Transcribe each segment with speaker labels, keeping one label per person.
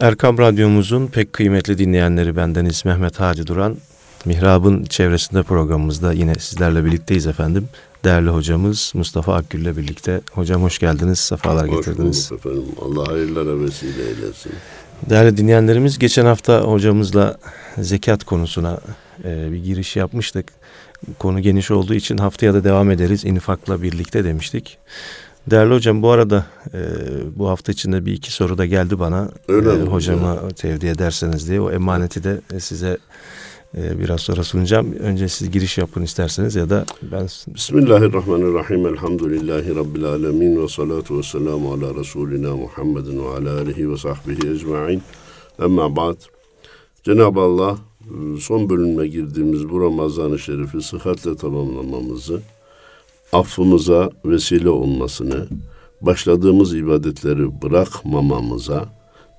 Speaker 1: Erkam Radyomuzun pek kıymetli dinleyenleri bendeniz Mehmet Hadi Duran. Mihrab'ın çevresinde programımızda yine sizlerle birlikteyiz efendim. Değerli hocamız Mustafa Akgül ile birlikte. Hocam hoş geldiniz, sefalar
Speaker 2: hoş
Speaker 1: getirdiniz.
Speaker 2: Hoş efendim. Allah hayırlara vesile eylesin.
Speaker 1: Değerli dinleyenlerimiz geçen hafta hocamızla zekat konusuna e, bir giriş yapmıştık. Konu geniş olduğu için haftaya da devam ederiz infakla birlikte demiştik. Değerli hocam bu arada e, bu hafta içinde bir iki soru da geldi bana.
Speaker 2: Öyle
Speaker 1: e, hocama tevdi ederseniz diye o emaneti de size e, biraz sonra sunacağım. Önce siz giriş yapın isterseniz ya da ben...
Speaker 2: Bismillahirrahmanirrahim. Elhamdülillahi Rabbil alemin ve salatu ve selamu ala Resulina Muhammedin ve ala alihi ve sahbihi ecma'in. Ama ba'd. Cenab-ı Allah son bölüme girdiğimiz bu Ramazan-ı Şerif'i sıhhatle tamamlamamızı, affımıza vesile olmasını, başladığımız ibadetleri bırakmamamıza,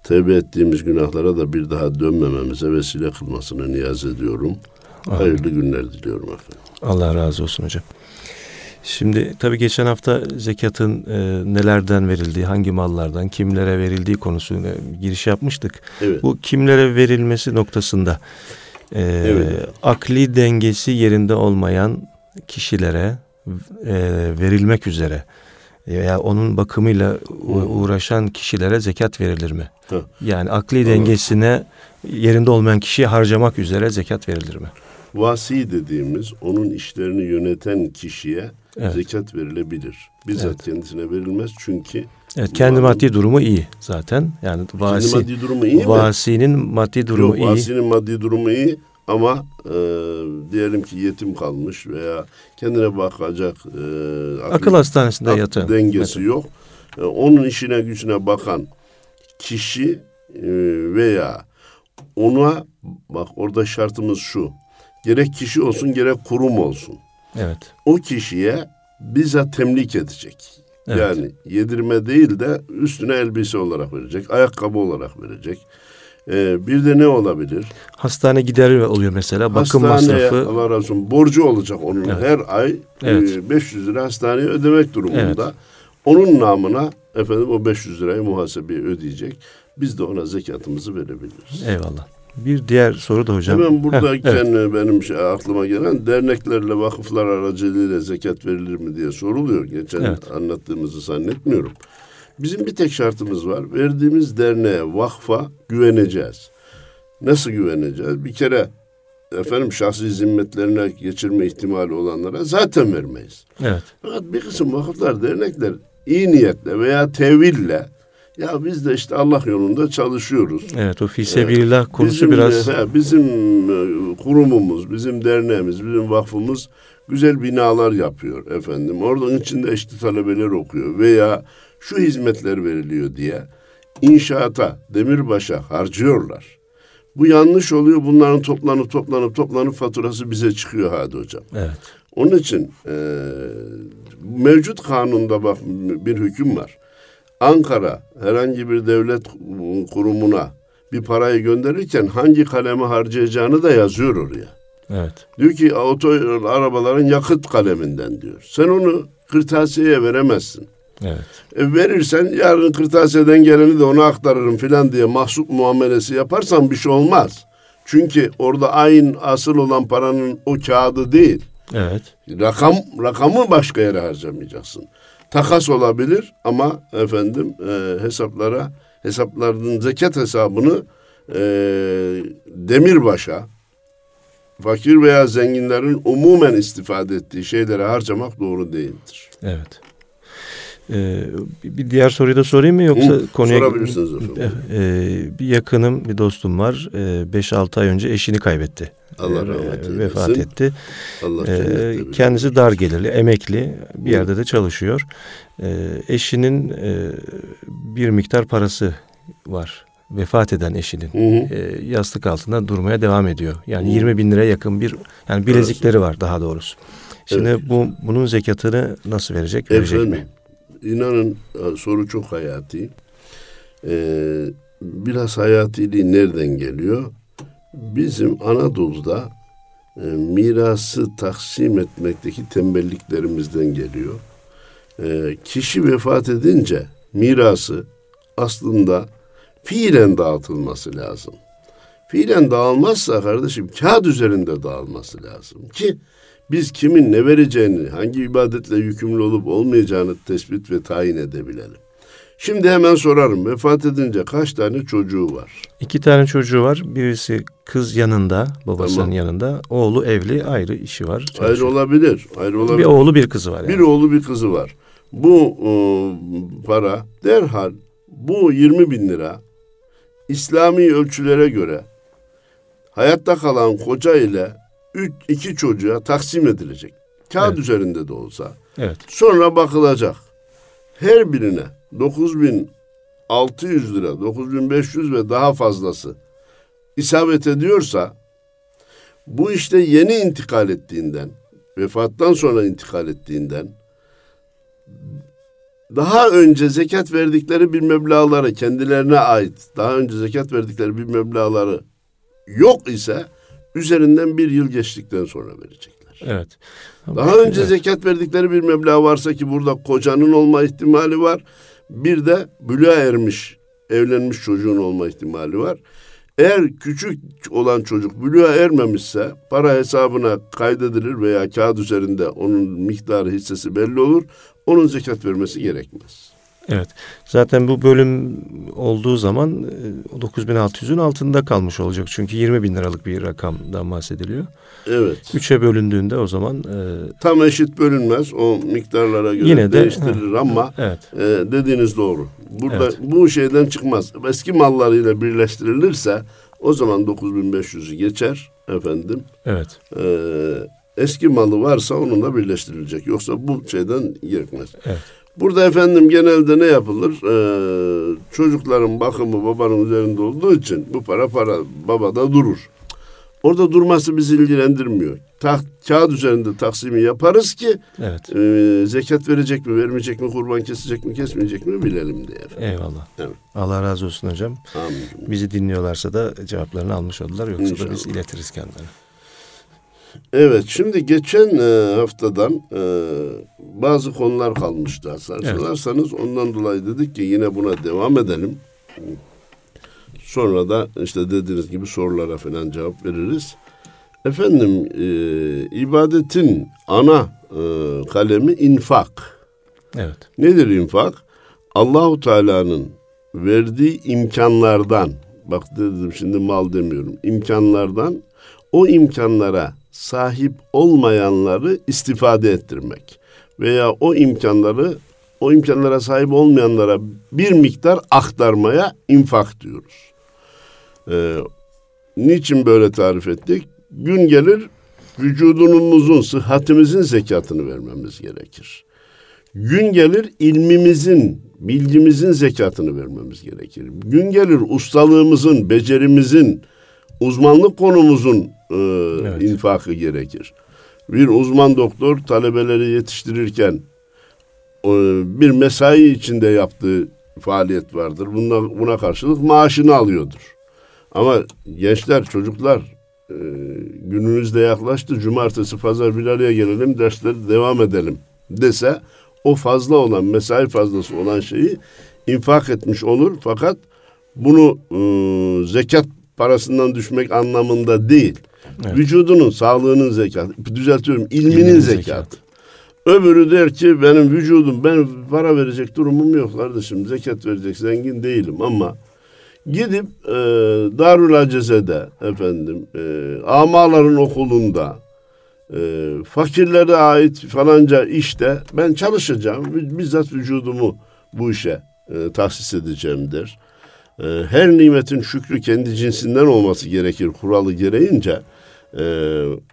Speaker 2: tevbe ettiğimiz günahlara da bir daha dönmememize vesile kılmasını niyaz ediyorum. Amin. Hayırlı günler diliyorum efendim.
Speaker 1: Allah razı olsun hocam. Şimdi tabii geçen hafta zekatın e, nelerden verildiği, hangi mallardan, kimlere verildiği konusuna giriş yapmıştık. Evet. Bu kimlere verilmesi noktasında e, evet. akli dengesi yerinde olmayan kişilere e, verilmek üzere veya onun bakımıyla uğraşan kişilere zekat verilir mi? Hı. Yani akli dengesine yerinde olmayan kişiye harcamak üzere zekat verilir mi?
Speaker 2: Vasi dediğimiz onun işlerini yöneten kişiye evet. zekat verilebilir. Bizzat evet. kendisine verilmez çünkü
Speaker 1: Evet, kendi maddi durumu iyi zaten. Yani vasi, kendi maddi durumu iyi vasinin mi? maddi durumu Yok, iyi.
Speaker 2: Vasinin maddi durumu iyi ama e, diyelim ki yetim kalmış veya kendine bakacak e,
Speaker 1: akıl, akıl hastanesinde yatan
Speaker 2: dengesi mesela. yok. E, onun işine gücüne bakan kişi e, veya ona bak orada şartımız şu. Gerek kişi olsun gerek kurum olsun.
Speaker 1: Evet.
Speaker 2: O kişiye bizzat temlik edecek. Evet. Yani yedirme değil de üstüne elbise olarak verecek, ayakkabı olarak verecek. Ee, bir de ne olabilir?
Speaker 1: Hastane gideri oluyor mesela. Bakım Hastaneye, masrafı.
Speaker 2: Allah razı olsun borcu olacak onun evet. her ay evet. e, 500 lira hastaneye ödemek durumunda. Evet. Onun namına efendim o 500 lirayı muhasebeye ödeyecek. Biz de ona zekatımızı verebiliriz.
Speaker 1: Eyvallah. Bir diğer soru da hocam.
Speaker 2: Hemen buradayken Heh, evet. benim şey, aklıma gelen derneklerle vakıflar aracılığıyla zekat verilir mi diye soruluyor. Geçen evet. anlattığımızı zannetmiyorum. Bizim bir tek şartımız var. Verdiğimiz derneğe, vakfa güveneceğiz. Nasıl güveneceğiz? Bir kere efendim şahsi zimmetlerine geçirme ihtimali olanlara zaten vermeyiz.
Speaker 1: Evet.
Speaker 2: Fakat bir kısım vakıflar, dernekler iyi niyetle veya teville ya biz de işte Allah yolunda çalışıyoruz.
Speaker 1: Evet o fisebillah evet. konusu bizim, biraz...
Speaker 2: He, bizim e, kurumumuz, bizim derneğimiz, bizim vakfımız güzel binalar yapıyor efendim. Oradan içinde işte talebeler okuyor veya şu hizmetler veriliyor diye inşaata, demirbaşa harcıyorlar. Bu yanlış oluyor. Bunların toplanıp toplanıp toplanıp faturası bize çıkıyor hadi hocam.
Speaker 1: Evet.
Speaker 2: Onun için e, mevcut kanunda bak bir hüküm var. Ankara herhangi bir devlet kurumuna bir parayı gönderirken hangi kalemi harcayacağını da yazıyor oraya.
Speaker 1: Evet.
Speaker 2: Diyor ki oto arabaların yakıt kaleminden diyor. Sen onu kırtasiyeye veremezsin.
Speaker 1: Evet.
Speaker 2: E verirsen yarın kırtasiyeden geleni de ona aktarırım filan diye mahsup muamelesi yaparsan bir şey olmaz. Çünkü orada ayın asıl olan paranın o kağıdı değil.
Speaker 1: Evet.
Speaker 2: Rakam rakamı başka yere harcamayacaksın. Takas olabilir ama efendim e, hesaplara hesaplarının zekat hesabını e, demirbaşa fakir veya zenginlerin umumen istifade ettiği şeylere harcamak doğru değildir.
Speaker 1: Evet. Ee, bir diğer soruyu da sorayım mı yoksa Hı, konuya...
Speaker 2: Sorabilirsiniz efendim.
Speaker 1: Ee, bir yakınım, bir dostum var. Ee, 5-6 ay önce eşini kaybetti.
Speaker 2: Allah ee, rahmet eylesin.
Speaker 1: Vefat etti.
Speaker 2: Allah
Speaker 1: ee, kendisi dar gelirli, emekli. Bir yerde de çalışıyor. Ee, eşinin e, bir miktar parası var. Vefat eden eşinin. Hı hı. E, yastık altında durmaya devam ediyor. Yani hı. 20 bin liraya yakın bir yani bilezikleri var daha doğrusu. Şimdi evet. bu bunun zekatını nasıl verecek? Verecek Efendim, mi?
Speaker 2: İnanın e, soru çok hayati. Ee, biraz hayatiliği nereden geliyor? Bizim Anadolu'da e, mirası taksim etmekteki tembelliklerimizden geliyor. E, kişi vefat edince mirası aslında fiilen dağıtılması lazım. Fiilen dağılmazsa kardeşim kağıt üzerinde dağılması lazım ki biz kimin ne vereceğini, hangi ibadetle yükümlü olup olmayacağını tespit ve tayin edebilelim. Şimdi hemen sorarım. Vefat edince kaç tane çocuğu var?
Speaker 1: İki tane çocuğu var. Birisi kız yanında, babasının tamam. yanında. Oğlu evli, ayrı işi var.
Speaker 2: Çalışıyor. Ayrı olabilir. Ayrı olabilir.
Speaker 1: Bir oğlu bir kızı var.
Speaker 2: Yani. Bir oğlu bir kızı var. Bu e, para derhal bu 20 bin lira İslami ölçülere göre hayatta kalan koca ile üç, iki çocuğa taksim edilecek. Kağıt evet. üzerinde de olsa.
Speaker 1: Evet.
Speaker 2: Sonra bakılacak. Her birine 9600 lira, 9500 ve daha fazlası isabet ediyorsa bu işte yeni intikal ettiğinden, vefattan sonra intikal ettiğinden daha önce zekat verdikleri bir meblağları kendilerine ait, daha önce zekat verdikleri bir meblağları yok ise üzerinden bir yıl geçtikten sonra verecekler.
Speaker 1: Evet.
Speaker 2: Daha önce evet. zekat verdikleri bir meblağ varsa ki burada kocanın olma ihtimali var. Bir de bülüğe ermiş, evlenmiş çocuğun olma ihtimali var. Eğer küçük olan çocuk bülüğe ermemişse para hesabına kaydedilir veya kağıt üzerinde onun miktarı hissesi belli olur. Onun zekat vermesi gerekmez.
Speaker 1: Evet. Zaten bu bölüm olduğu zaman 9600'ün e, altında kalmış olacak. Çünkü 20 bin liralık bir rakamdan bahsediliyor.
Speaker 2: Evet.
Speaker 1: Üçe bölündüğünde o zaman... E,
Speaker 2: Tam eşit bölünmez. O miktarlara göre yine de, değiştirilir he, ama evet. e, dediğiniz doğru. Burada evet. bu şeyden çıkmaz. Eski mallarıyla birleştirilirse o zaman 9500'ü geçer efendim.
Speaker 1: Evet.
Speaker 2: E, eski malı varsa onunla birleştirilecek. Yoksa bu şeyden gerekmez.
Speaker 1: Evet.
Speaker 2: Burada efendim genelde ne yapılır? Ee, çocukların bakımı babanın üzerinde olduğu için bu para para babada durur. Orada durması bizi ilgilendirmiyor. Ta, kağıt üzerinde taksimi yaparız ki
Speaker 1: evet.
Speaker 2: e, zekat verecek mi, vermeyecek mi, kurban kesecek mi, kesmeyecek mi bilelim diye. Efendim.
Speaker 1: Eyvallah.
Speaker 2: Evet.
Speaker 1: Allah razı olsun hocam.
Speaker 2: Amin.
Speaker 1: Bizi dinliyorlarsa da cevaplarını almış oldular. Yoksa İnşallah. da biz iletiriz kendilerine.
Speaker 2: Evet, şimdi geçen e, haftadan e, bazı konular kalmıştı hatırlarsanız. Evet. Ondan dolayı dedik ki yine buna devam edelim. Sonra da işte dediğiniz gibi sorulara falan cevap veririz. Efendim, e, ibadetin ana e, kalemi infak.
Speaker 1: Evet.
Speaker 2: Nedir infak? Allahu Teala'nın verdiği imkanlardan, bak dedim şimdi mal demiyorum, imkanlardan o imkanlara sahip olmayanları istifade ettirmek veya o imkanları o imkanlara sahip olmayanlara bir miktar aktarmaya infak diyoruz. Ee, niçin böyle tarif ettik? Gün gelir vücudumuzun, sıhhatimizin zekatını vermemiz gerekir. Gün gelir ilmimizin, bilgimizin zekatını vermemiz gerekir. Gün gelir ustalığımızın, becerimizin, uzmanlık konumuzun e, evet. infakı gerekir. Bir uzman doktor talebeleri yetiştirirken e, bir mesai içinde yaptığı faaliyet vardır. Buna, buna karşılık maaşını alıyordur. Ama gençler, çocuklar e, gününüz de yaklaştı. Cumartesi, pazar bir araya gelelim, dersleri devam edelim dese o fazla olan, mesai fazlası olan şeyi infak etmiş olur. Fakat bunu e, zekat parasından düşmek anlamında değil. Evet. Vücudunun, sağlığının zekatı. Düzeltiyorum, ilminin, ilminin zekatı. zekatı. Öbürü der ki benim vücudum, ben para verecek durumum yok kardeşim. Zekat verecek zengin değilim ama gidip e, Darül Aceze'de efendim e, amaların okulunda e, fakirlere ait falanca işte ben çalışacağım. Bizzat vücudumu bu işe e, tahsis edeceğim der. E, her nimetin şükrü kendi cinsinden olması gerekir kuralı gereğince. E,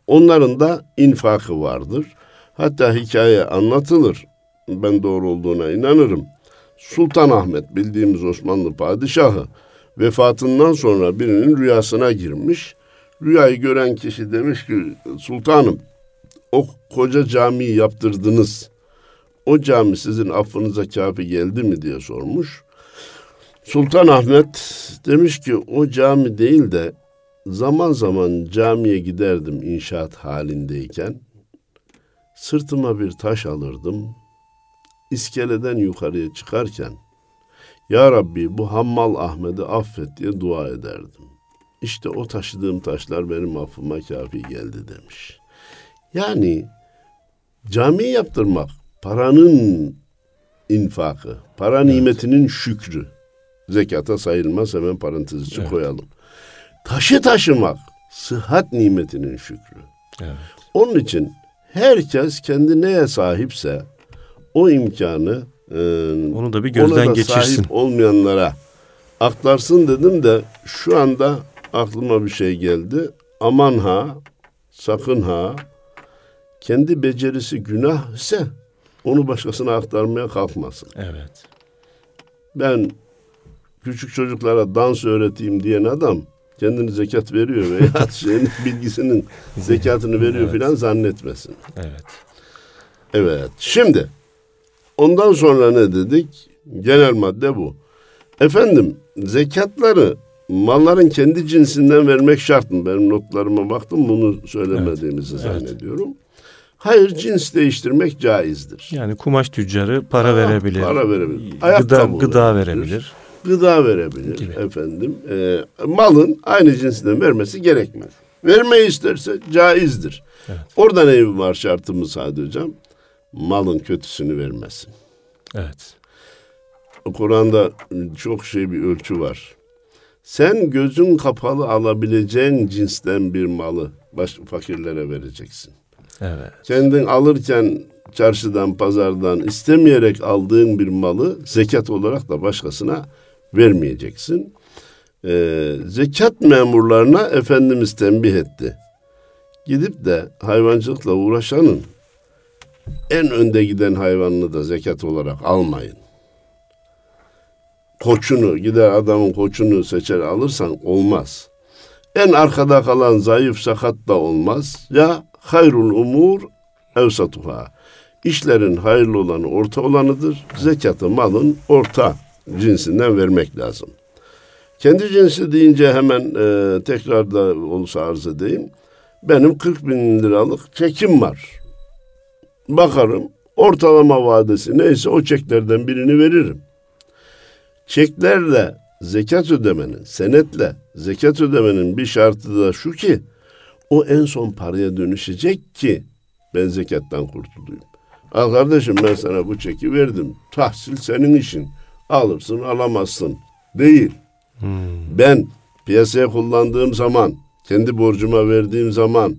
Speaker 2: onların da infakı vardır. Hatta hikaye anlatılır. Ben doğru olduğuna inanırım. Sultan Ahmet bildiğimiz Osmanlı padişahı vefatından sonra birinin rüyasına girmiş. Rüyayı gören kişi demiş ki sultanım o koca camiyi yaptırdınız. O cami sizin affınıza kafi geldi mi diye sormuş. Sultan Ahmet demiş ki o cami değil de zaman zaman camiye giderdim inşaat halindeyken. Sırtıma bir taş alırdım. İskeleden yukarıya çıkarken Ya Rabbi bu Hammal Ahmet'i affet diye dua ederdim. İşte o taşıdığım taşlar benim affıma kafi geldi demiş. Yani cami yaptırmak paranın infakı, para evet. nimetinin şükrü. Zekata sayılmaz hemen parantez içi evet. koyalım. Taşı taşımak sıhhat nimetinin şükrü. Evet. Onun için herkes kendi neye sahipse o imkanı e,
Speaker 1: onu da bir gözden ona da geçirsin. Sahip
Speaker 2: olmayanlara aktarsın dedim de şu anda aklıma bir şey geldi. Aman ha, sakın ha, kendi becerisi günah ise onu başkasına aktarmaya kalkmasın.
Speaker 1: Evet.
Speaker 2: Ben küçük çocuklara dans öğreteyim diyen adam kendini zekat veriyor veya şeyin bilgisinin zekatını veriyor evet. filan zannetmesin.
Speaker 1: Evet.
Speaker 2: Evet. Şimdi ondan sonra ne dedik? Genel madde bu. Efendim zekatları malların kendi cinsinden vermek şart mı? Benim notlarıma baktım bunu söylemediğimizi evet. zannediyorum. Hayır cins değiştirmek caizdir.
Speaker 1: Yani kumaş tüccarı para Aa, verebilir.
Speaker 2: Para verebilir.
Speaker 1: Gıda, gıda verebilir.
Speaker 2: Gıda verebilir gibi. efendim. E, malın aynı cinsinden vermesi gerekmez. Vermeyi isterse caizdir. Evet. Orada ne var şartımız Sadi Hocam? Malın kötüsünü vermesin.
Speaker 1: Evet.
Speaker 2: Kur'an'da çok şey bir ölçü var. Sen gözün kapalı alabileceğin cinsten bir malı baş, fakirlere vereceksin.
Speaker 1: Evet.
Speaker 2: Kendin alırken çarşıdan, pazardan istemeyerek aldığın bir malı zekat olarak da başkasına vermeyeceksin. Ee, zekat memurlarına Efendimiz tembih etti. Gidip de hayvancılıkla uğraşanın en önde giden hayvanını da zekat olarak almayın. Koçunu, gider adamın koçunu seçer alırsan olmaz. En arkada kalan zayıf sakat da olmaz. Ya hayrul umur evsatuha. İşlerin hayırlı olanı orta olanıdır. Zekatı malın orta cinsinden vermek lazım. Kendi cinsi deyince hemen e, tekrar da olsa arz edeyim. Benim 40 bin liralık çekim var. Bakarım ortalama vadesi neyse o çeklerden birini veririm. Çeklerle zekat ödemenin, senetle zekat ödemenin bir şartı da şu ki o en son paraya dönüşecek ki ben zekattan kurtulayım. Al kardeşim ben sana bu çeki verdim. Tahsil senin işin. Alırsın alamazsın. Değil. Hmm. Ben piyasaya kullandığım zaman, kendi borcuma verdiğim zaman,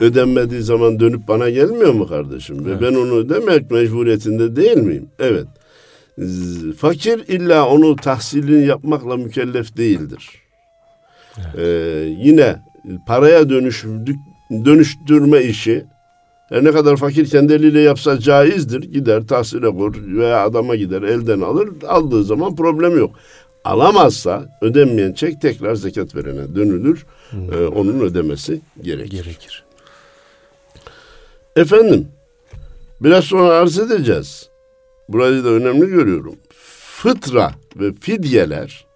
Speaker 2: ödenmediği zaman dönüp bana gelmiyor mu kardeşim? Evet. Ve ben onu ödemek mecburiyetinde değil miyim? Evet. Fakir illa onu tahsilini yapmakla mükellef değildir. Evet. Ee, yine paraya dönüştük, dönüştürme işi her ne kadar fakir kendi eliyle yapsa caizdir. Gider tahsile kur veya adama gider elden alır. Aldığı zaman problem yok. Alamazsa ödenmeyen çek tekrar zekat verene dönülür. Hmm. Ee, onun ödemesi gerekir.
Speaker 1: Gerekir.
Speaker 2: Efendim biraz sonra arz edeceğiz. Burayı da önemli görüyorum. Fıtra ve fidyeler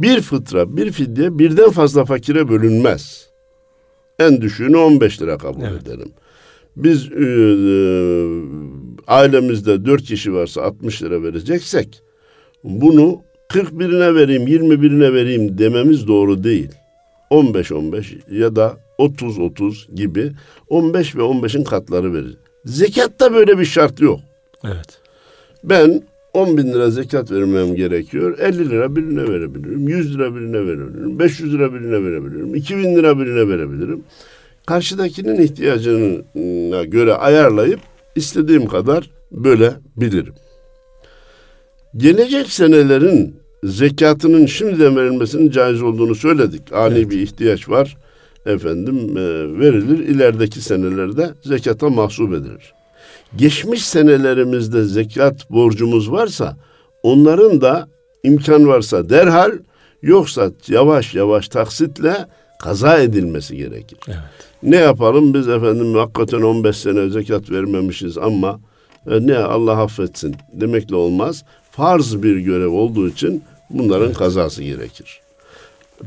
Speaker 2: bir fıtra, bir fidye birden fazla fakire bölünmez. En düşüğünü 15 lira kabul evet. edelim. Biz e, e, ailemizde 4 kişi varsa 60 lira vereceksek bunu 40 birine vereyim, 20 birine vereyim dememiz doğru değil. 15 15 ya da 30 30 gibi 15 ve 15'in katları verir. Zekatta böyle bir şart yok.
Speaker 1: Evet.
Speaker 2: Ben 10 bin lira zekat vermem gerekiyor. 50 lira birine verebilirim. 100 lira birine verebilirim. 500 lira birine verebilirim. 2000 lira birine verebilirim. Karşıdakinin ihtiyacına göre ayarlayıp istediğim kadar bölebilirim. Gelecek senelerin zekatının şimdiden verilmesinin caiz olduğunu söyledik. Ani evet. bir ihtiyaç var. Efendim e, verilir. İlerideki senelerde zekata mahsup edilir geçmiş senelerimizde zekat borcumuz varsa onların da imkan varsa derhal yoksa yavaş yavaş taksitle kaza edilmesi gerekir.
Speaker 1: Evet.
Speaker 2: Ne yapalım biz efendim hakikaten 15 sene zekat vermemişiz ama e, ne Allah affetsin demekle olmaz. Farz bir görev olduğu için bunların evet. kazası gerekir.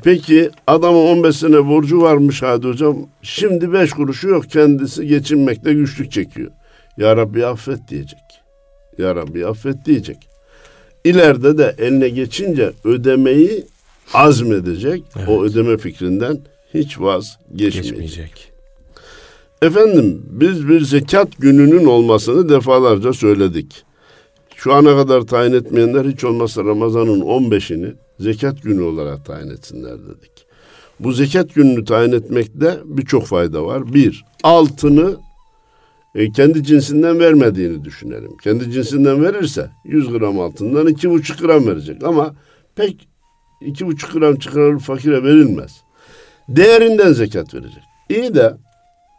Speaker 2: Peki adamın 15 sene borcu varmış hadi hocam. Şimdi 5 kuruşu yok kendisi geçinmekte güçlük çekiyor. Ya Rabbi affet diyecek. Ya Rabbi affet diyecek. ileride de eline geçince ödemeyi azmedecek. Evet. O ödeme fikrinden hiç vazgeçmeyecek. Geçmeyecek. Efendim biz bir zekat gününün olmasını defalarca söyledik. Şu ana kadar tayin etmeyenler hiç olmazsa Ramazan'ın 15'ini zekat günü olarak tayin etsinler dedik. Bu zekat gününü tayin etmekte birçok fayda var. Bir, altını e, kendi cinsinden vermediğini düşünelim. Kendi cinsinden verirse 100 gram altından 2,5 gram verecek. Ama pek 2,5 gram çıkarılıp fakire verilmez. Değerinden zekat verecek. İyi de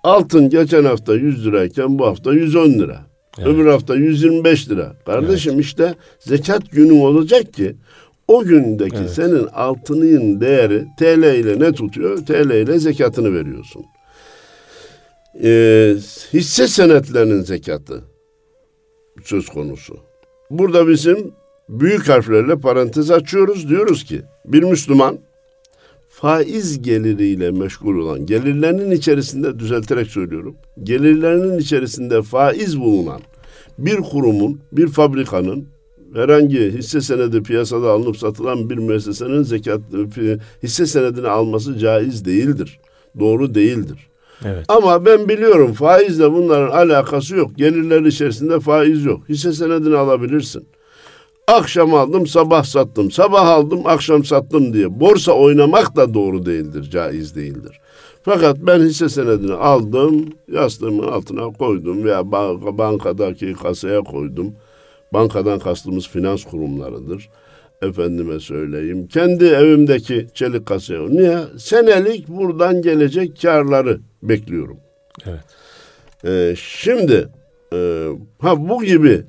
Speaker 2: altın geçen hafta 100 lirayken bu hafta 110 lira. Evet. Öbür hafta 125 lira. Kardeşim evet. işte zekat günü olacak ki o gündeki evet. senin altının değeri TL ile ne tutuyor? TL ile zekatını veriyorsun. Ee, hisse senetlerinin zekatı söz konusu. Burada bizim büyük harflerle parantez açıyoruz. Diyoruz ki bir Müslüman faiz geliriyle meşgul olan, gelirlerinin içerisinde düzelterek söylüyorum, gelirlerinin içerisinde faiz bulunan bir kurumun, bir fabrikanın herhangi hisse senedi piyasada alınıp satılan bir müessesenin zekat hisse senedini alması caiz değildir. Doğru değildir. Evet. Ama ben biliyorum faizle bunların alakası yok. Gelirler içerisinde faiz yok. Hisse senedini alabilirsin. Akşam aldım, sabah sattım. Sabah aldım, akşam sattım diye. Borsa oynamak da doğru değildir, caiz değildir. Fakat ben hisse senedini aldım, yastığımın altına koydum veya bankadaki kasaya koydum. Bankadan kastımız finans kurumlarıdır. Efendime söyleyeyim. Kendi evimdeki çelik kasaya. Niye? Senelik buradan gelecek karları bekliyorum. Evet. Ee, şimdi e, ha bu gibi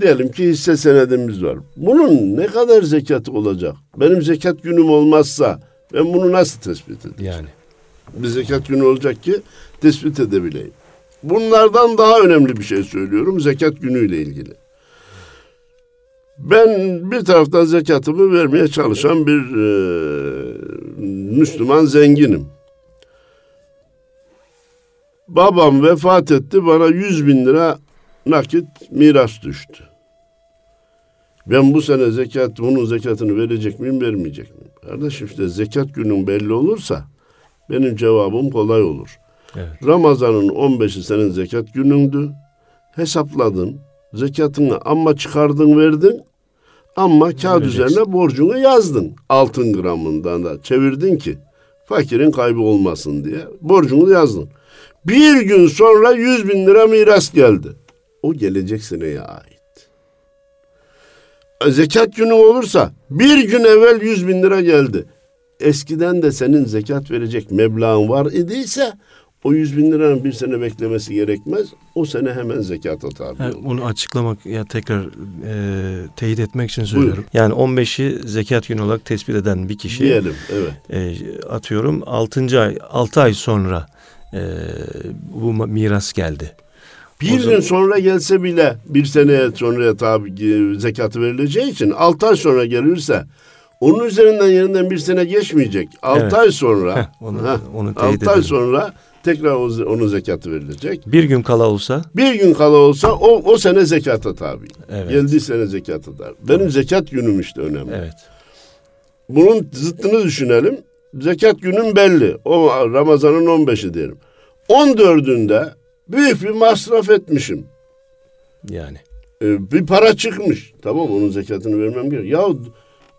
Speaker 2: diyelim ki hisse senedimiz var. Bunun ne kadar zekatı olacak? Benim zekat günüm olmazsa ben bunu nasıl tespit edeceğim? Yani. Bir zekat günü olacak ki tespit edebileyim. Bunlardan daha önemli bir şey söylüyorum zekat günüyle ilgili. Ben bir taraftan zekatımı vermeye çalışan bir e, Müslüman zenginim. Babam vefat etti bana yüz bin lira nakit miras düştü. Ben bu sene zekat, bunun zekatını verecek miyim, vermeyecek miyim? Kardeşim işte zekat günün belli olursa benim cevabım kolay olur. Evet. Ramazan'ın 15'i senin zekat günündü. Hesapladın. Zekatını ama çıkardın verdin. Ama kağıt üzerine borcunu yazdın. Altın gramından da çevirdin ki fakirin kaybı olmasın diye. Borcunu yazdın. Bir gün sonra yüz bin lira miras geldi. O gelecek seneye ait. Zekat günü olursa bir gün evvel yüz bin lira geldi. Eskiden de senin zekat verecek meblağın var idiyse o yüz bin liranın bir sene beklemesi gerekmez. O sene hemen zekata tabi
Speaker 1: yani Onu açıklamak ya tekrar e, teyit etmek için söylüyorum. Buyur. Yani 15'i zekat günü olarak tespit eden bir kişi.
Speaker 2: Diyelim evet.
Speaker 1: E, atıyorum 6. ay 6 ay sonra e, bu miras geldi.
Speaker 2: Bir o gün sonra gelse bile bir sene sonra tabi zekatı verileceği için 6 ay sonra gelirse onun üzerinden yerinden bir sene geçmeyecek. 6 evet. ay sonra heh, onu, heh, onu 6 ay sonra tekrar onun zekatı verilecek.
Speaker 1: Bir gün kala olsa?
Speaker 2: Bir gün kala olsa o, o sene zekata tabi. Evet. Geldiği sene zekata tabi. Benim zekat günüm işte önemli. Evet. Bunun zıttını düşünelim. Zekat günüm belli. O Ramazan'ın 15'i diyelim. 14'ünde büyük bir masraf etmişim.
Speaker 1: Yani.
Speaker 2: Ee, bir para çıkmış. Tamam onun zekatını vermem gerekiyor. Ya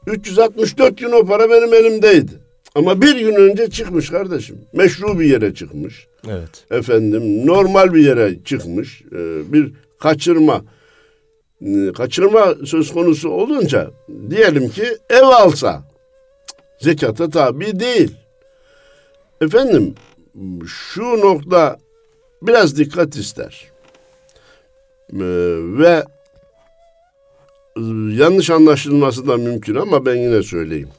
Speaker 2: 364 gün o para benim elimdeydi. Ama bir gün önce çıkmış kardeşim. Meşru bir yere çıkmış. Evet. Efendim normal bir yere çıkmış. Ee, bir kaçırma ee, kaçırma söz konusu olunca diyelim ki ev alsa zekata tabi değil. Efendim şu nokta biraz dikkat ister. Ee, ve yanlış anlaşılması da mümkün ama ben yine söyleyeyim.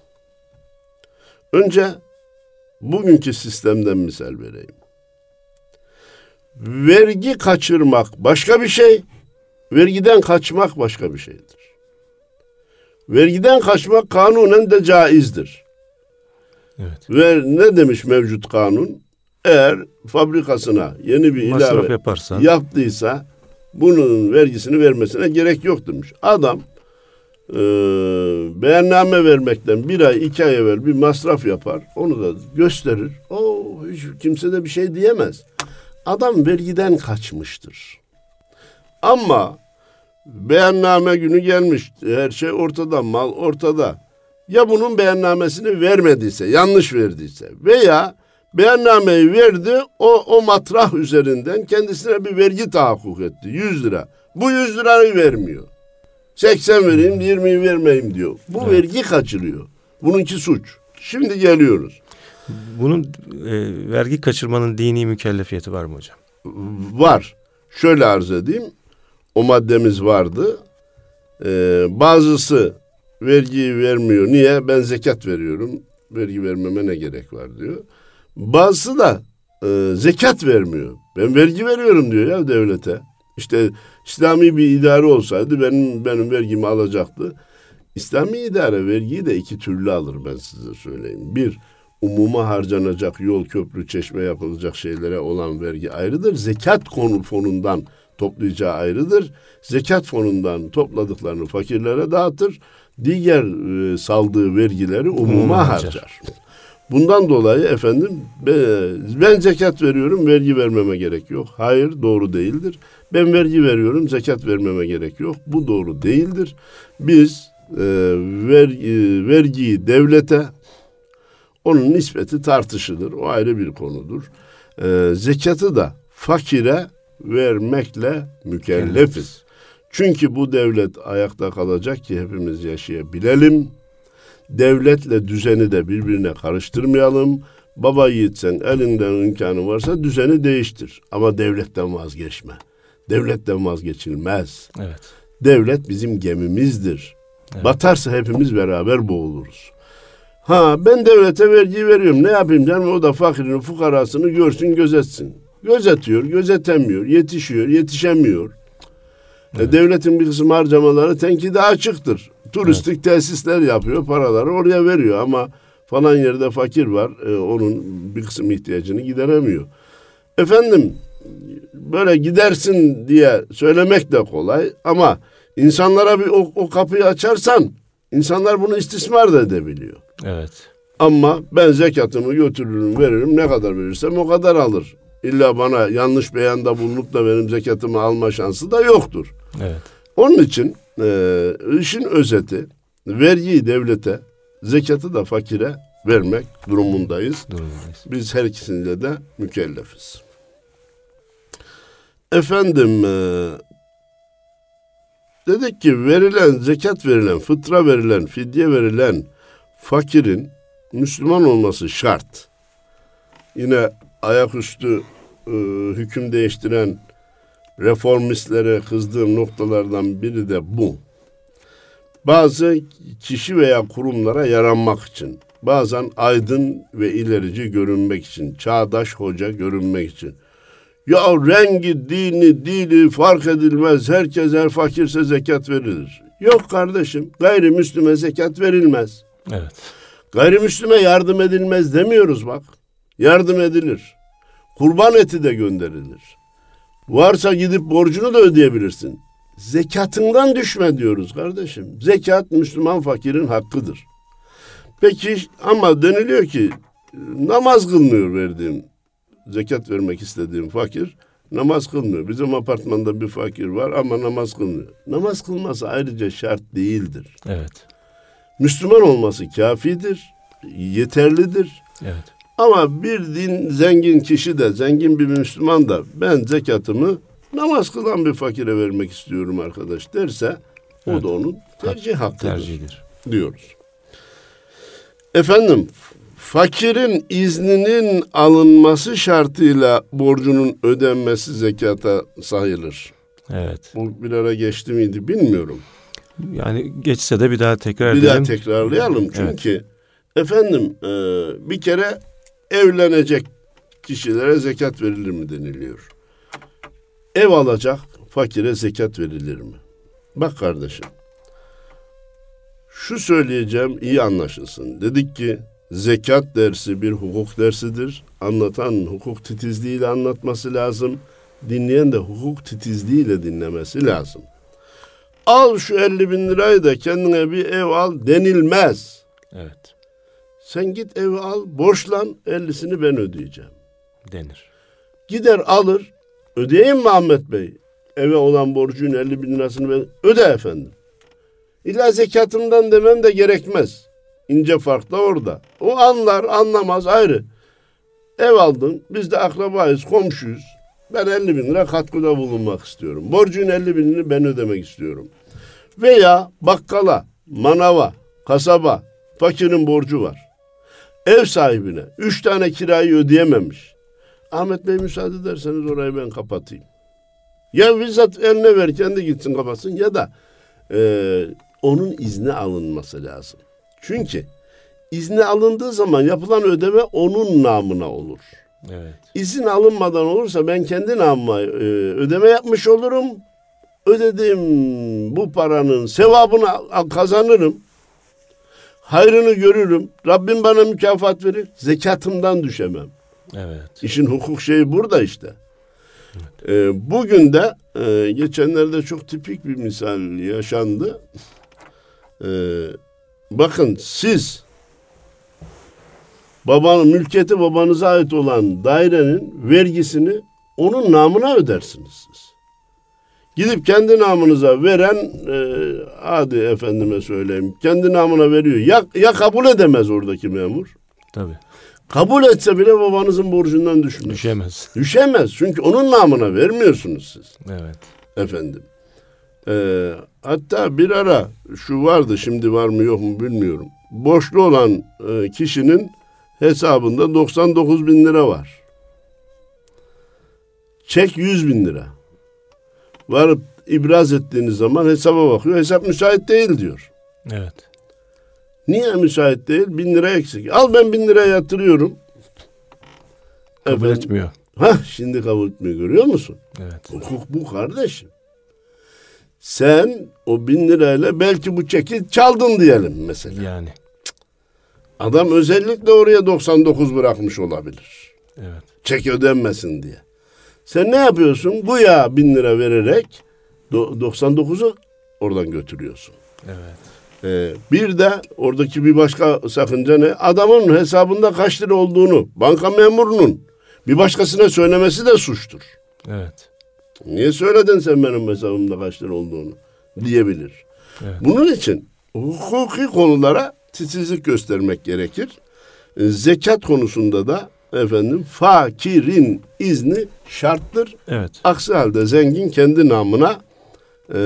Speaker 2: Önce bugünkü sistemden misal vereyim. Vergi kaçırmak başka bir şey, vergiden kaçmak başka bir şeydir. Vergiden kaçmak kanunen de caizdir. Evet. Ve ne demiş mevcut kanun? Eğer fabrikasına yeni bir Masraf ilave yaparsan. yaptıysa bunun vergisini vermesine gerek yok demiş. Adam e, beyanname vermekten bir ay iki ay evvel bir masraf yapar. Onu da gösterir. O hiç kimse de bir şey diyemez. Adam vergiden kaçmıştır. Ama beyanname günü gelmiş. Her şey ortada, mal ortada. Ya bunun beyannamesini vermediyse, yanlış verdiyse veya beyannameyi verdi, o, o matrah üzerinden kendisine bir vergi tahakkuk etti. 100 lira. Bu 100 lirayı vermiyor. 80 vereyim, 20'yi vermeyeyim diyor. Bu evet. vergi kaçırıyor. Bununki suç. Şimdi geliyoruz.
Speaker 1: Bunun e, vergi kaçırmanın dini mükellefiyeti var mı hocam?
Speaker 2: Var. Şöyle arz edeyim. O maddemiz vardı. Ee, bazısı vergiyi vermiyor. Niye? Ben zekat veriyorum. Vergi vermeme ne gerek var diyor. Bazısı da e, zekat vermiyor. Ben vergi veriyorum diyor ya devlete. İşte İslami bir idare olsaydı benim benim vergimi alacaktı. İslami idare vergiyi de iki türlü alır ben size söyleyeyim. Bir, umuma harcanacak yol, köprü, çeşme yapılacak şeylere olan vergi ayrıdır. Zekat konu fonundan toplayacağı ayrıdır. Zekat fonundan topladıklarını fakirlere dağıtır. Diğer e, saldığı vergileri umuma harcar. Bundan dolayı efendim ben zekat veriyorum vergi vermeme gerek yok. Hayır doğru değildir. Ben vergi veriyorum zekat vermeme gerek yok. Bu doğru değildir. Biz e, vergi, vergiyi devlete onun nispeti tartışılır. O ayrı bir konudur. E, zekatı da fakire vermekle mükellefiz. Çünkü bu devlet ayakta kalacak ki hepimiz yaşayabilelim. Devletle düzeni de birbirine karıştırmayalım. Baba yiğitsen elinden imkanı varsa düzeni değiştir. Ama devletten vazgeçme. Devletten vazgeçilmez. Evet. Devlet bizim gemimizdir. Evet. Batarsa hepimiz beraber boğuluruz. Ha ben devlete vergi veriyorum. Ne yapayım canım? O da fakirin fukarasını görsün, gözetsin. Gözetiyor, gözetemiyor, yetişiyor, yetişemiyor. Evet. Devletin bir kısım harcamaları tenkide açıktır. Turistik evet. tesisler yapıyor, paraları oraya veriyor ama falan yerde fakir var. E, onun bir kısım ihtiyacını gideremiyor. Efendim böyle gidersin diye söylemek de kolay ama insanlara bir o, o kapıyı açarsan insanlar bunu istismar da edebiliyor.
Speaker 1: Evet.
Speaker 2: Ama ben zekatımı götürürüm, veririm. Ne kadar verirsem o kadar alır. İlla bana yanlış beyanda bulunup da benim zekatımı alma şansı da yoktur.
Speaker 1: Evet.
Speaker 2: Onun için e, işin özeti vergiyi devlete, zekatı da fakire vermek durumundayız.
Speaker 1: durumundayız.
Speaker 2: Biz her ikisinde de mükellefiz. Efendim e, dedik ki verilen zekat verilen, fıtra verilen, fidye verilen fakirin Müslüman olması şart. Yine ayaküstü e, hüküm değiştiren reformistlere kızdığım noktalardan biri de bu. Bazı kişi veya kurumlara yaranmak için, bazen aydın ve ilerici görünmek için, çağdaş hoca görünmek için. Ya rengi, dini, dili fark edilmez. Herkes her fakirse zekat verilir. Yok kardeşim. Gayrimüslime zekat verilmez.
Speaker 1: Evet.
Speaker 2: Gayrimüslime yardım edilmez demiyoruz bak. Yardım edilir. Kurban eti de gönderilir. Varsa gidip borcunu da ödeyebilirsin. Zekatından düşme diyoruz kardeşim. Zekat Müslüman fakirin hakkıdır. Peki ama deniliyor ki namaz kılmıyor verdiğim zekat vermek istediğim fakir namaz kılmıyor. Bizim apartmanda bir fakir var ama namaz kılmıyor. Namaz kılması ayrıca şart değildir.
Speaker 1: Evet.
Speaker 2: Müslüman olması kafidir, yeterlidir.
Speaker 1: Evet.
Speaker 2: Ama bir din zengin kişi de, zengin bir Müslüman da ben zekatımı namaz kılan bir fakire vermek istiyorum arkadaş derse evet. o da onun tercih hakkıdır. Tercihidir. Diyoruz. Efendim fakirin izninin alınması şartıyla borcunun ödenmesi zekata sayılır.
Speaker 1: Evet.
Speaker 2: Bu bir ara geçti miydi bilmiyorum.
Speaker 1: Yani geçse de bir daha tekrar
Speaker 2: bir edelim. Bir daha tekrarlayalım. Çünkü evet. efendim e, bir kere evlenecek kişilere zekat verilir mi deniliyor. Ev alacak fakire zekat verilir mi? Bak kardeşim. Şu söyleyeceğim iyi anlaşılsın. Dedik ki zekat dersi bir hukuk dersidir. Anlatan hukuk titizliğiyle anlatması lazım. Dinleyen de hukuk titizliğiyle dinlemesi lazım. al şu 50 bin lirayı da kendine bir ev al denilmez.
Speaker 1: Evet.
Speaker 2: Sen git evi al, borçlan, 50'sini ben ödeyeceğim.
Speaker 1: Denir.
Speaker 2: Gider alır, ödeyeyim mi Ahmet Bey? Eve olan borcun 50 bin lirasını ben öde efendim. İlla zekatımdan demem de gerekmez. İnce fark da orada. O anlar, anlamaz ayrı. Ev aldın, biz de akrabayız, komşuyuz. Ben 50 bin lira katkıda bulunmak istiyorum. Borcun 50 binini ben ödemek istiyorum. Veya bakkala, manava, kasaba, fakirin borcu var. Ev sahibine üç tane kirayı ödeyememiş. Ahmet Bey müsaade ederseniz orayı ben kapatayım. Ya bizzat eline ver kendi gitsin kapatsın ya da e, onun izni alınması lazım. Çünkü izni alındığı zaman yapılan ödeme onun namına olur.
Speaker 1: Evet.
Speaker 2: İzin alınmadan olursa ben kendi namıma e, ödeme yapmış olurum. Ödediğim bu paranın sevabını kazanırım. Hayrını görürüm. Rabbim bana mükafat verir. Zekatımdan düşemem.
Speaker 1: Evet.
Speaker 2: İşin hukuk şeyi burada işte. Ee, bugün de e, geçenlerde çok tipik bir misal yaşandı. Ee, bakın siz babanın mülkiyeti babanıza ait olan dairenin vergisini onun namına ödersiniz siz. Gidip kendi namınıza veren e, hadi efendime söyleyeyim kendi namına veriyor. Ya, ya kabul edemez oradaki memur.
Speaker 1: Tabii.
Speaker 2: Kabul etse bile babanızın borcundan düşmez.
Speaker 1: Düşemez.
Speaker 2: Düşemez. Çünkü onun namına vermiyorsunuz siz
Speaker 1: Evet.
Speaker 2: efendim. Ee, hatta bir ara şu vardı şimdi var mı yok mu bilmiyorum. Borçlu olan e, kişinin hesabında 99 bin lira var. Çek 100 bin lira. Varıp ibraz ettiğiniz zaman hesaba bakıyor. Hesap müsait değil diyor.
Speaker 1: Evet.
Speaker 2: Niye müsait değil? Bin lira eksik. Al ben bin lira yatırıyorum.
Speaker 1: Kabul
Speaker 2: Efendim,
Speaker 1: etmiyor.
Speaker 2: Hah şimdi kabul etmiyor görüyor musun?
Speaker 1: Evet.
Speaker 2: Hukuk bu kardeşim. Sen o bin lirayla belki bu çeki çaldın diyelim mesela.
Speaker 1: Yani.
Speaker 2: Adam özellikle oraya 99 bırakmış olabilir.
Speaker 1: Evet.
Speaker 2: Çek ödenmesin diye. Sen ne yapıyorsun? Bu ya bin lira vererek do- 99'u oradan götürüyorsun.
Speaker 1: Evet.
Speaker 2: Ee, bir de oradaki bir başka sakınca ne? Adamın hesabında kaç lira olduğunu banka memurunun bir başkasına söylemesi de suçtur.
Speaker 1: Evet.
Speaker 2: Niye söyledin sen benim hesabımda kaç lira olduğunu diyebilir.
Speaker 1: Evet.
Speaker 2: Bunun için hukuki konulara titizlik göstermek gerekir. E, Zekat konusunda da efendim fakirin izni şarttır.
Speaker 1: Evet.
Speaker 2: Aksi halde zengin kendi namına e,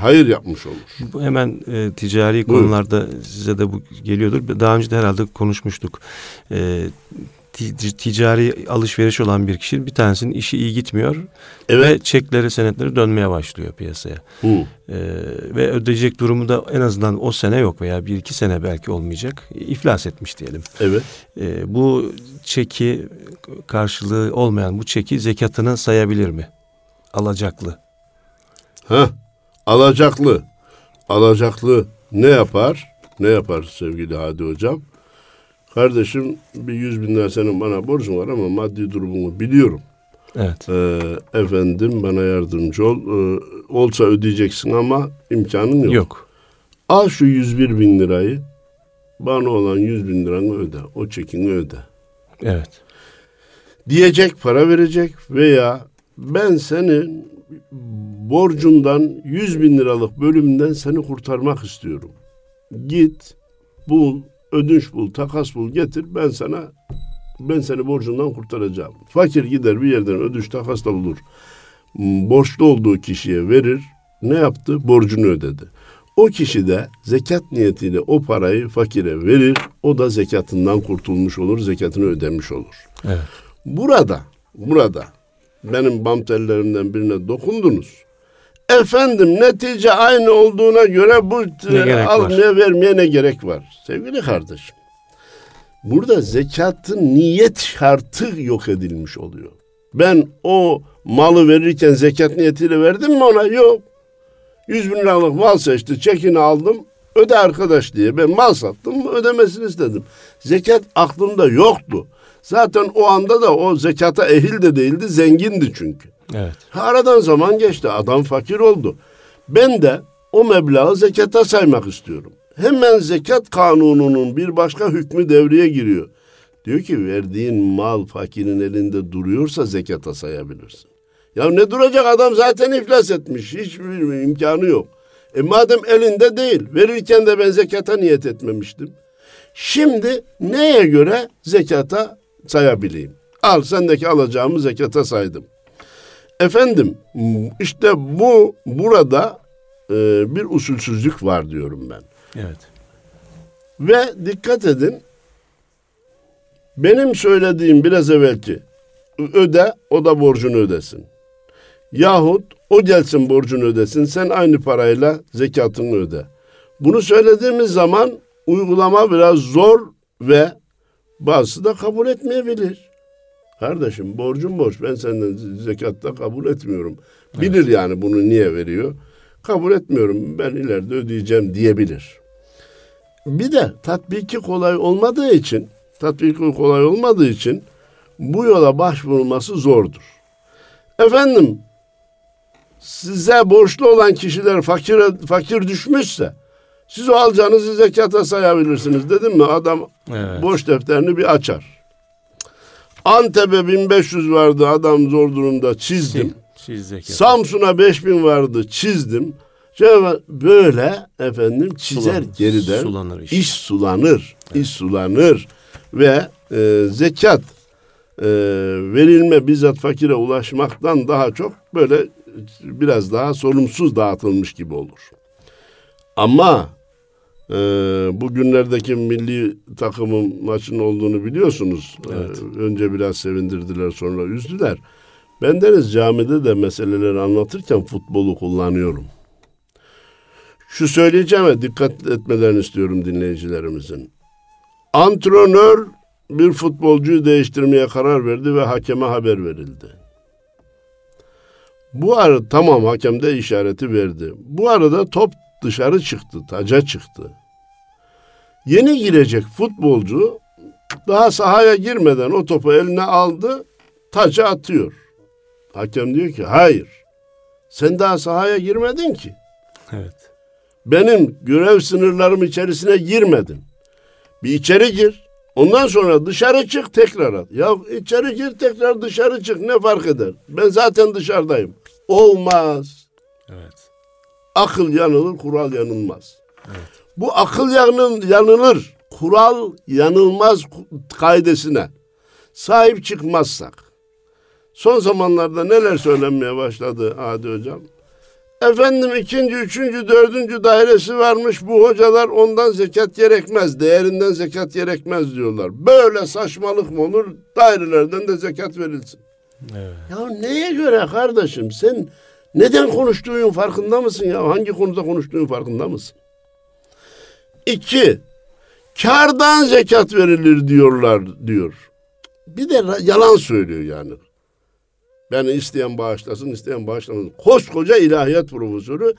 Speaker 2: hayır yapmış olur.
Speaker 1: Bu hemen e, ticari
Speaker 2: Buyurun.
Speaker 1: konularda size de bu geliyordur. Daha önce de herhalde konuşmuştuk. E, ti- ticari alışveriş olan bir kişi bir tanesinin işi iyi gitmiyor
Speaker 2: Evet.
Speaker 1: ve çekleri senetleri dönmeye başlıyor piyasaya.
Speaker 2: Hı.
Speaker 1: E, ve ödeyecek durumu da en azından o sene yok veya bir iki sene belki olmayacak. İflas etmiş diyelim.
Speaker 2: Evet.
Speaker 1: E, bu çeki karşılığı olmayan bu çeki zekatını sayabilir mi? Alacaklı.
Speaker 2: Ha, alacaklı. Alacaklı ne yapar? Ne yapar sevgili Hadi Hocam? Kardeşim bir yüz bin lira senin bana borcun var ama maddi durumunu biliyorum.
Speaker 1: Evet.
Speaker 2: Ee, efendim bana yardımcı ol. Ee, olsa ödeyeceksin ama imkanın yok.
Speaker 1: Yok.
Speaker 2: Al şu 101 bin lirayı. Bana olan 100 bin liranı öde. O çekini öde.
Speaker 1: Evet.
Speaker 2: Diyecek para verecek veya ben senin borcundan 100 bin liralık bölümünden seni kurtarmak istiyorum. Git bul, ödünç bul, takas bul getir ben sana ben seni borcundan kurtaracağım. Fakir gider bir yerden ödünç takas da bulur. Borçlu olduğu kişiye verir. Ne yaptı? Borcunu ödedi. O kişi de zekat niyetiyle o parayı fakire verir. O da zekatından kurtulmuş olur, zekatını ödemiş olur.
Speaker 1: Evet.
Speaker 2: Burada, burada benim bam tellerimden birine dokundunuz. Efendim netice aynı olduğuna göre bu
Speaker 1: Ne
Speaker 2: e, almaya vermeye ne gerek var? Sevgili kardeşim. Burada zekatın niyet şartı yok edilmiş oluyor. Ben o malı verirken zekat niyetiyle verdim mi ona? Yok. 100 bin liralık mal seçti, çekini aldım. Öde arkadaş diye ben mal sattım, ödemesini istedim. Zekat aklımda yoktu. Zaten o anda da o zekata ehil de değildi, zengindi çünkü.
Speaker 1: Evet.
Speaker 2: Aradan zaman geçti, adam fakir oldu. Ben de o meblağı zekata saymak istiyorum. Hemen zekat kanununun bir başka hükmü devreye giriyor. Diyor ki verdiğin mal fakirin elinde duruyorsa zekata sayabilirsin. Ya ne duracak adam zaten iflas etmiş. Hiçbir imkanı yok. E madem elinde değil, verirken de ben zekata niyet etmemiştim. Şimdi neye göre zekata sayabileyim? Al sendeki alacağımı zekata saydım. Efendim işte bu burada e, bir usulsüzlük var diyorum ben.
Speaker 1: Evet.
Speaker 2: Ve dikkat edin benim söylediğim biraz evvelki öde o da borcunu ödesin. Yahut o gelsin borcunu ödesin sen aynı parayla zekatını öde. Bunu söylediğimiz zaman uygulama biraz zor ve bazısı da kabul etmeyebilir. Kardeşim borcum borç ben senden zekatta kabul etmiyorum. Bilir evet. yani bunu niye veriyor. Kabul etmiyorum ben ileride ödeyeceğim diyebilir. Bir de tatbiki kolay olmadığı için tatbiki kolay olmadığı için bu yola başvurulması zordur. Efendim size borçlu olan kişiler fakir fakir düşmüşse siz o alacağınızı zekata sayabilirsiniz dedim mi? Adam evet. borç defterini bir açar. Antep'e 1500 vardı adam zor durumda çizdim. Samsun'a 5000 vardı çizdim. Böyle efendim çizer Sulan, geriden sulanır iş. iş sulanır. Evet. iş sulanır ve e, zekat e, verilme bizzat fakire ulaşmaktan daha çok böyle biraz daha sorumsuz dağıtılmış gibi olur. Ama e, bugünlerdeki milli takımın maçın olduğunu biliyorsunuz. E, evet. E, önce biraz sevindirdiler sonra üzdüler. Ben deriz camide de meseleleri anlatırken futbolu kullanıyorum. Şu söyleyeceğime dikkat etmelerini istiyorum dinleyicilerimizin. Antrenör bir futbolcuyu değiştirmeye karar verdi ve hakeme haber verildi. Bu arada tamam hakem de işareti verdi. Bu arada top dışarı çıktı, taca çıktı. Yeni girecek futbolcu daha sahaya girmeden o topu eline aldı, taca atıyor. Hakem diyor ki hayır. Sen daha sahaya girmedin ki.
Speaker 1: Evet.
Speaker 2: Benim görev sınırlarım içerisine girmedin. Bir içeri gir. Ondan sonra dışarı çık tekrar at. Ya içeri gir tekrar dışarı çık ne fark eder? Ben zaten dışarıdayım. Olmaz.
Speaker 1: Evet.
Speaker 2: Akıl yanılır, kural yanılmaz. Evet. Bu akıl yanıl, yanılır, kural yanılmaz kaidesine sahip çıkmazsak son zamanlarda neler söylenmeye başladı Adi Hocam? Efendim ikinci, üçüncü, dördüncü dairesi varmış bu hocalar ondan zekat gerekmez, değerinden zekat gerekmez diyorlar. Böyle saçmalık mı olur? Dairelerden de zekat verilsin. Evet. Ya neye göre kardeşim sen neden konuştuğun farkında mısın ya? Hangi konuda konuştuğun farkında mısın? İki, kardan zekat verilir diyorlar diyor. Bir de yalan söylüyor yani. Yani isteyen bağışlasın, isteyen bağışlamasın. Koskoca ilahiyat profesörü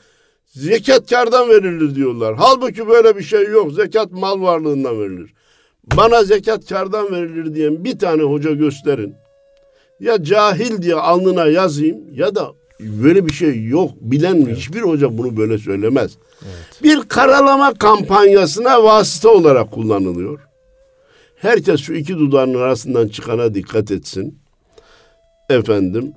Speaker 2: zekat kardan verilir diyorlar. Halbuki böyle bir şey yok. Zekat mal varlığından verilir. Bana zekat kardan verilir diyen bir tane hoca gösterin. Ya cahil diye alnına yazayım ya da böyle bir şey yok. Bilen evet. hiçbir hoca bunu böyle söylemez. Evet. Bir karalama kampanyasına vasıta olarak kullanılıyor. Herkes şu iki dudağının arasından çıkana dikkat etsin efendim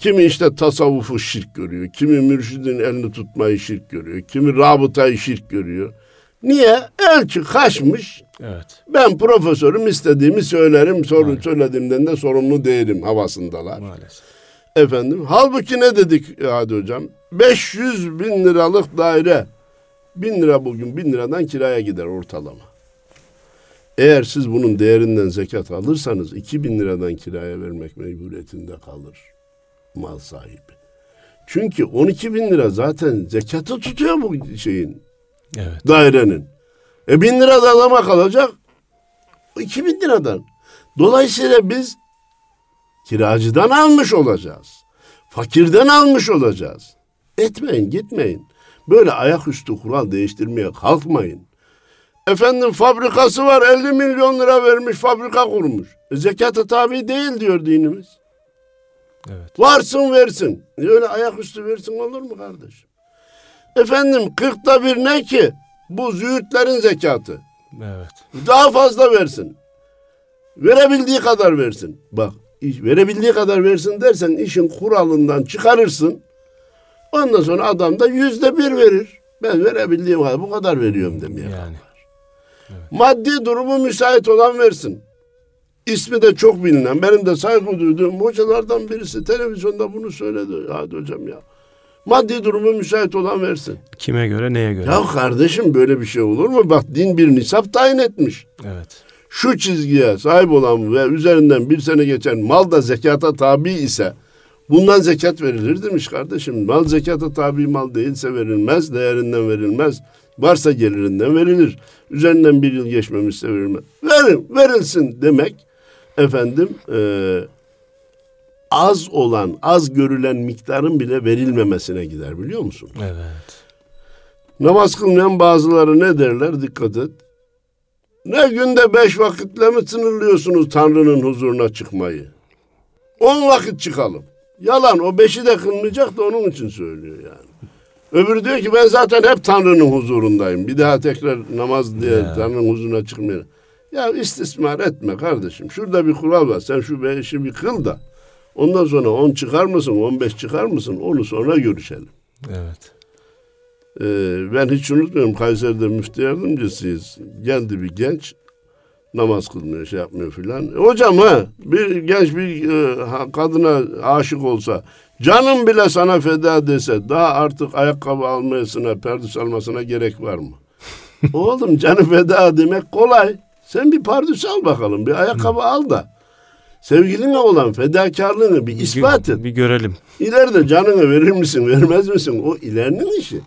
Speaker 2: kimi işte tasavvufu şirk görüyor, kimi mürşidin elini tutmayı şirk görüyor, kimi rabıtayı şirk görüyor. Niye? Elçi kaçmış.
Speaker 1: Evet.
Speaker 2: Ben profesörüm istediğimi söylerim, sorun söylediğimden de sorumlu değilim havasındalar.
Speaker 1: Maalesef.
Speaker 2: Efendim, halbuki ne dedik hadi hocam? 500 bin liralık daire. Bin lira bugün bin liradan kiraya gider ortalama. Eğer siz bunun değerinden zekat alırsanız 2000 liradan kiraya vermek mecburiyetinde kalır mal sahibi. Çünkü 12 bin lira zaten zekatı tutuyor bu şeyin evet. dairenin. E bin lira da adama kalacak 2000 liradan. Dolayısıyla biz kiracıdan almış olacağız. Fakirden almış olacağız. Etmeyin gitmeyin. Böyle ayaküstü kural değiştirmeye kalkmayın. Efendim fabrikası var 50 milyon lira vermiş fabrika kurmuş. E, zekata tabi değil diyor dinimiz.
Speaker 1: Evet.
Speaker 2: Varsın versin. E, öyle ayaküstü versin olur mu kardeşim? Efendim kırkta bir ne ki? Bu züğürtlerin zekatı.
Speaker 1: Evet.
Speaker 2: Daha fazla versin. Verebildiği kadar versin. Bak verebildiği kadar versin dersen işin kuralından çıkarırsın. Ondan sonra adam da yüzde bir verir. Ben verebildiğim kadar bu kadar veriyorum demeye.
Speaker 1: Yani.
Speaker 2: Evet. Maddi durumu müsait olan versin. İsmi de çok bilinen, benim de saygı duyduğum hocalardan birisi televizyonda bunu söyledi. Hadi hocam ya. Maddi durumu müsait olan versin.
Speaker 1: Kime göre neye göre?
Speaker 2: Ya kardeşim böyle bir şey olur mu? Bak din bir nisap tayin etmiş.
Speaker 1: Evet.
Speaker 2: Şu çizgiye sahip olan ve üzerinden bir sene geçen mal da zekata tabi ise bundan zekat verilir demiş kardeşim. Mal zekata tabi mal değilse verilmez, değerinden verilmez. Varsa gelirinden verilir. Üzerinden bir yıl geçmemişse verilmez. Verin, verilsin demek efendim e, az olan, az görülen miktarın bile verilmemesine gider biliyor musun?
Speaker 1: Evet.
Speaker 2: Namaz kılmayan bazıları ne derler dikkat et. Ne günde beş vakitle mi sınırlıyorsunuz Tanrı'nın huzuruna çıkmayı? On vakit çıkalım. Yalan o beşi de kılmayacak da onun için söylüyor yani. Öbürü diyor ki ben zaten hep Tanrı'nın huzurundayım. Bir daha tekrar namaz diye ya. Tanrı'nın huzuruna çıkmayayım. Ya istismar etme kardeşim. Şurada bir kural var. Sen şu beşi bir kıl da. Ondan sonra on çıkar mısın, on beş çıkar mısın? Onu sonra görüşelim.
Speaker 1: Evet.
Speaker 2: Ee, ben hiç unutmuyorum Kayseri'de müftü yardımcısıyız. Geldi bir genç namaz kılmıyor, şey yapmıyor filan. E, hocam ha bir genç bir e, kadına aşık olsa canım bile sana feda dese daha artık ayakkabı almayasına, perdüs almasına gerek var mı? Oğlum canı feda demek kolay. Sen bir pardüs al bakalım, bir ayakkabı al da. Sevgiline olan fedakarlığını bir ispat et.
Speaker 1: Bir görelim.
Speaker 2: İleride canını verir misin, vermez misin? O ilerinin işi.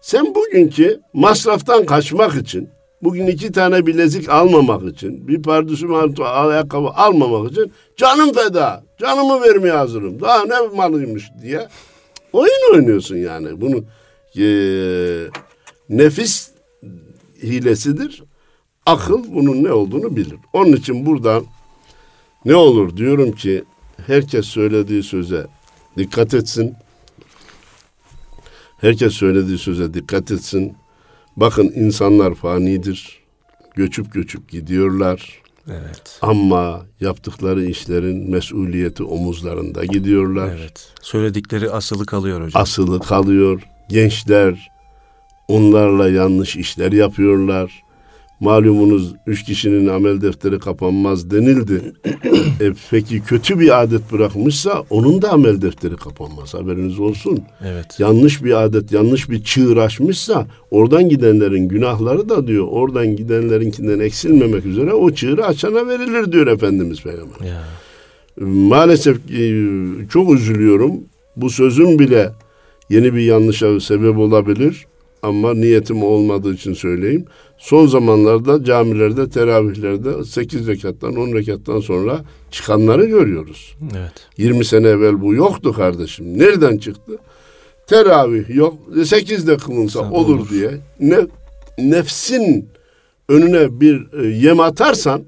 Speaker 2: Sen bugünkü masraftan kaçmak için, bugün iki tane bilezik almamak için, bir pardüsü ayakkabı almamak için canım feda, canımı vermeye hazırım. Daha ne malıymış diye oyun oynuyorsun yani. Bunu e, nefis hilesidir. Akıl bunun ne olduğunu bilir. Onun için buradan ne olur diyorum ki herkes söylediği söze dikkat etsin. Herkes söylediği söze dikkat etsin. Bakın insanlar fanidir. Göçüp göçüp gidiyorlar.
Speaker 1: Evet.
Speaker 2: Ama yaptıkları işlerin mesuliyeti omuzlarında gidiyorlar.
Speaker 1: Evet. Söyledikleri asılı kalıyor hocam.
Speaker 2: Asılı kalıyor. Gençler onlarla yanlış işler yapıyorlar. Malumunuz üç kişinin amel defteri kapanmaz denildi. e, peki kötü bir adet bırakmışsa onun da amel defteri kapanmaz haberiniz olsun.
Speaker 1: Evet.
Speaker 2: Yanlış bir adet, yanlış bir çığır açmışsa oradan gidenlerin günahları da diyor oradan gidenlerinkinden eksilmemek üzere o çığırı açana verilir diyor Efendimiz Peygamber.
Speaker 1: Ya.
Speaker 2: Maalesef e, çok üzülüyorum. Bu sözüm bile yeni bir yanlışa sebep olabilir ama niyetim olmadığı için söyleyeyim. Son zamanlarda camilerde, teravihlerde 8 rekattan 10 rekattan sonra çıkanları görüyoruz.
Speaker 1: Evet.
Speaker 2: 20 sene evvel bu yoktu kardeşim. Nereden çıktı? Teravih yok. 8'de kılınsa Sen olur, olur diye. Ne, nefsin önüne bir e, yem atarsan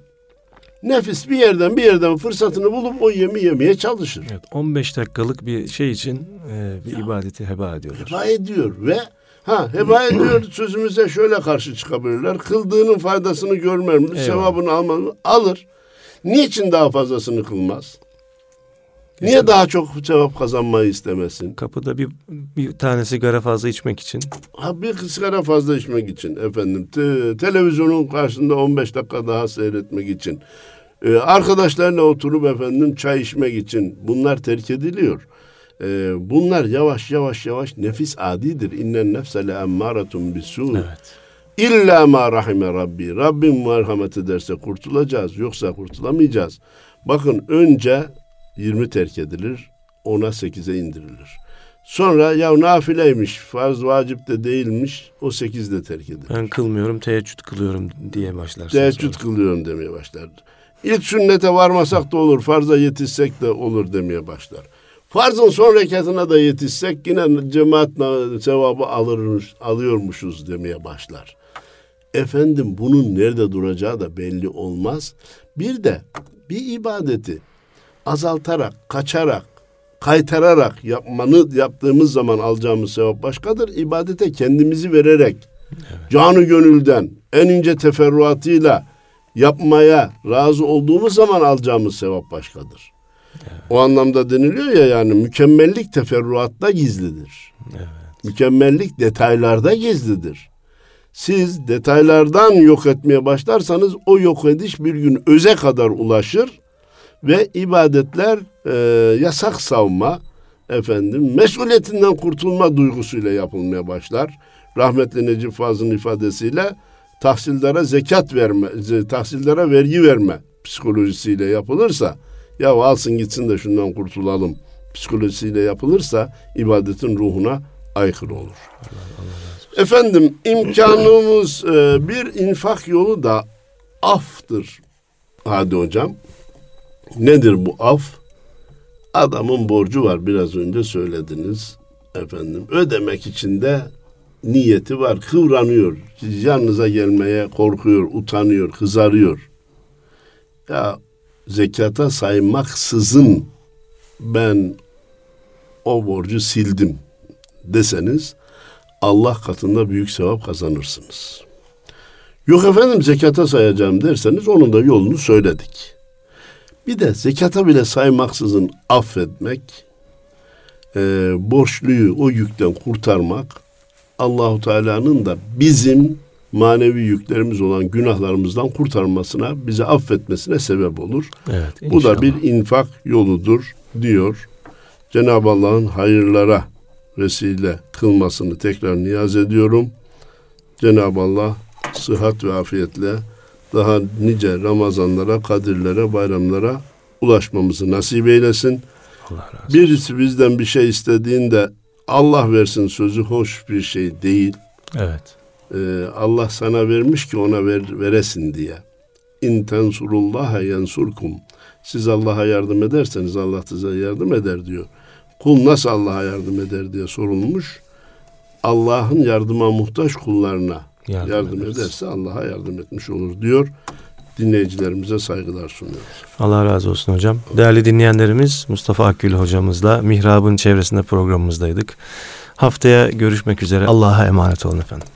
Speaker 2: nefis bir yerden bir yerden fırsatını bulup o yemi yemeye çalışır.
Speaker 1: Evet, 15 dakikalık bir şey için e, bir ya, ibadeti heba ediyorlar.
Speaker 2: Heba ediyor ve Ha heba ediyor sözümüze şöyle karşı çıkabilirler. Kıldığının faydasını görmez mi? Sevabını almaz mı? Alır. Niçin daha fazlasını kılmaz? Niye daha çok sevap kazanmayı istemesin?
Speaker 1: Kapıda bir bir tane sigara fazla içmek için.
Speaker 2: Ha bir sigara fazla içmek için efendim. Te, televizyonun karşısında 15 dakika daha seyretmek için. Ee, arkadaşlarla oturup efendim çay içmek için bunlar terk ediliyor. Ee, bunlar yavaş yavaş yavaş nefis adidir. İnnen nefse le emmâretun bisû.
Speaker 1: Evet.
Speaker 2: İlla ma rahime Rabbi. Rabbim merhamet ederse kurtulacağız. Yoksa kurtulamayacağız. Bakın önce 20 terk edilir. Ona 8'e indirilir. Sonra ya nafileymiş, farz vacip de değilmiş, o 8'de terk edilir.
Speaker 1: Ben kılmıyorum, teheccüd kılıyorum diye başlar.
Speaker 2: Teheccüd sonra. kılıyorum demeye başlar. İlk sünnete varmasak da olur, farza yetişsek de olur demeye başlar. Farzın son rekatına da yetişsek yine cemaat sevabı alırmış, alıyormuşuz demeye başlar. Efendim bunun nerede duracağı da belli olmaz. Bir de bir ibadeti azaltarak, kaçarak, kaytararak yapmanı yaptığımız zaman alacağımız sevap başkadır. İbadete kendimizi vererek evet. canı gönülden en ince teferruatıyla yapmaya razı olduğumuz zaman alacağımız sevap başkadır. Evet. O anlamda deniliyor ya yani mükemmellik teferruatta gizlidir. Evet. Mükemmellik detaylarda gizlidir. Siz detaylardan yok etmeye başlarsanız o yok ediş bir gün öze kadar ulaşır ve ibadetler e, yasak savma, efendim mesuliyetinden kurtulma duygusuyla yapılmaya başlar. Rahmetli Necip Fazıl'ın ifadesiyle tahsildara zekat verme, tahsildara vergi verme psikolojisiyle yapılırsa ya alsın gitsin de şundan kurtulalım psikolojisiyle yapılırsa ibadetin ruhuna aykırı olur. Allah, Allah Efendim imkanımız e, bir infak yolu da aftır. Hadi hocam. Nedir bu af? Adamın borcu var biraz önce söylediniz. Efendim ödemek için de niyeti var. Kıvranıyor. Yanınıza gelmeye korkuyor, utanıyor, kızarıyor. Ya zekata saymaksızın ben o borcu sildim deseniz Allah katında büyük sevap kazanırsınız. Yok efendim zekata sayacağım derseniz onun da yolunu söyledik. Bir de zekata bile saymaksızın affetmek, e, borçluyu o yükten kurtarmak, Allahu Teala'nın da bizim manevi yüklerimiz olan günahlarımızdan kurtarmasına, bizi affetmesine sebep olur. Evet, Bu da bir infak yoludur diyor. Cenab-ı Allah'ın hayırlara vesile kılmasını tekrar niyaz ediyorum. Cenab-ı Allah sıhhat ve afiyetle daha nice Ramazanlara, Kadirlere, bayramlara ulaşmamızı nasip eylesin. Allah razı Birisi bizden bir şey istediğinde Allah versin sözü hoş bir şey değil. Evet. Ee, Allah sana vermiş ki ona ver, veresin diye. İn tensurullaha yensurkum. Siz Allah'a yardım ederseniz Allah size yardım eder diyor. Kul nasıl Allah'a yardım eder diye sorulmuş. Allah'ın yardıma muhtaç kullarına yardım, yardım ederse Allah'a yardım etmiş olur diyor. Dinleyicilerimize saygılar sunuyoruz.
Speaker 1: Allah razı olsun hocam. Değerli dinleyenlerimiz Mustafa Akgül hocamızla Mihrab'ın çevresinde programımızdaydık. Haftaya görüşmek üzere. Allah'a emanet olun efendim.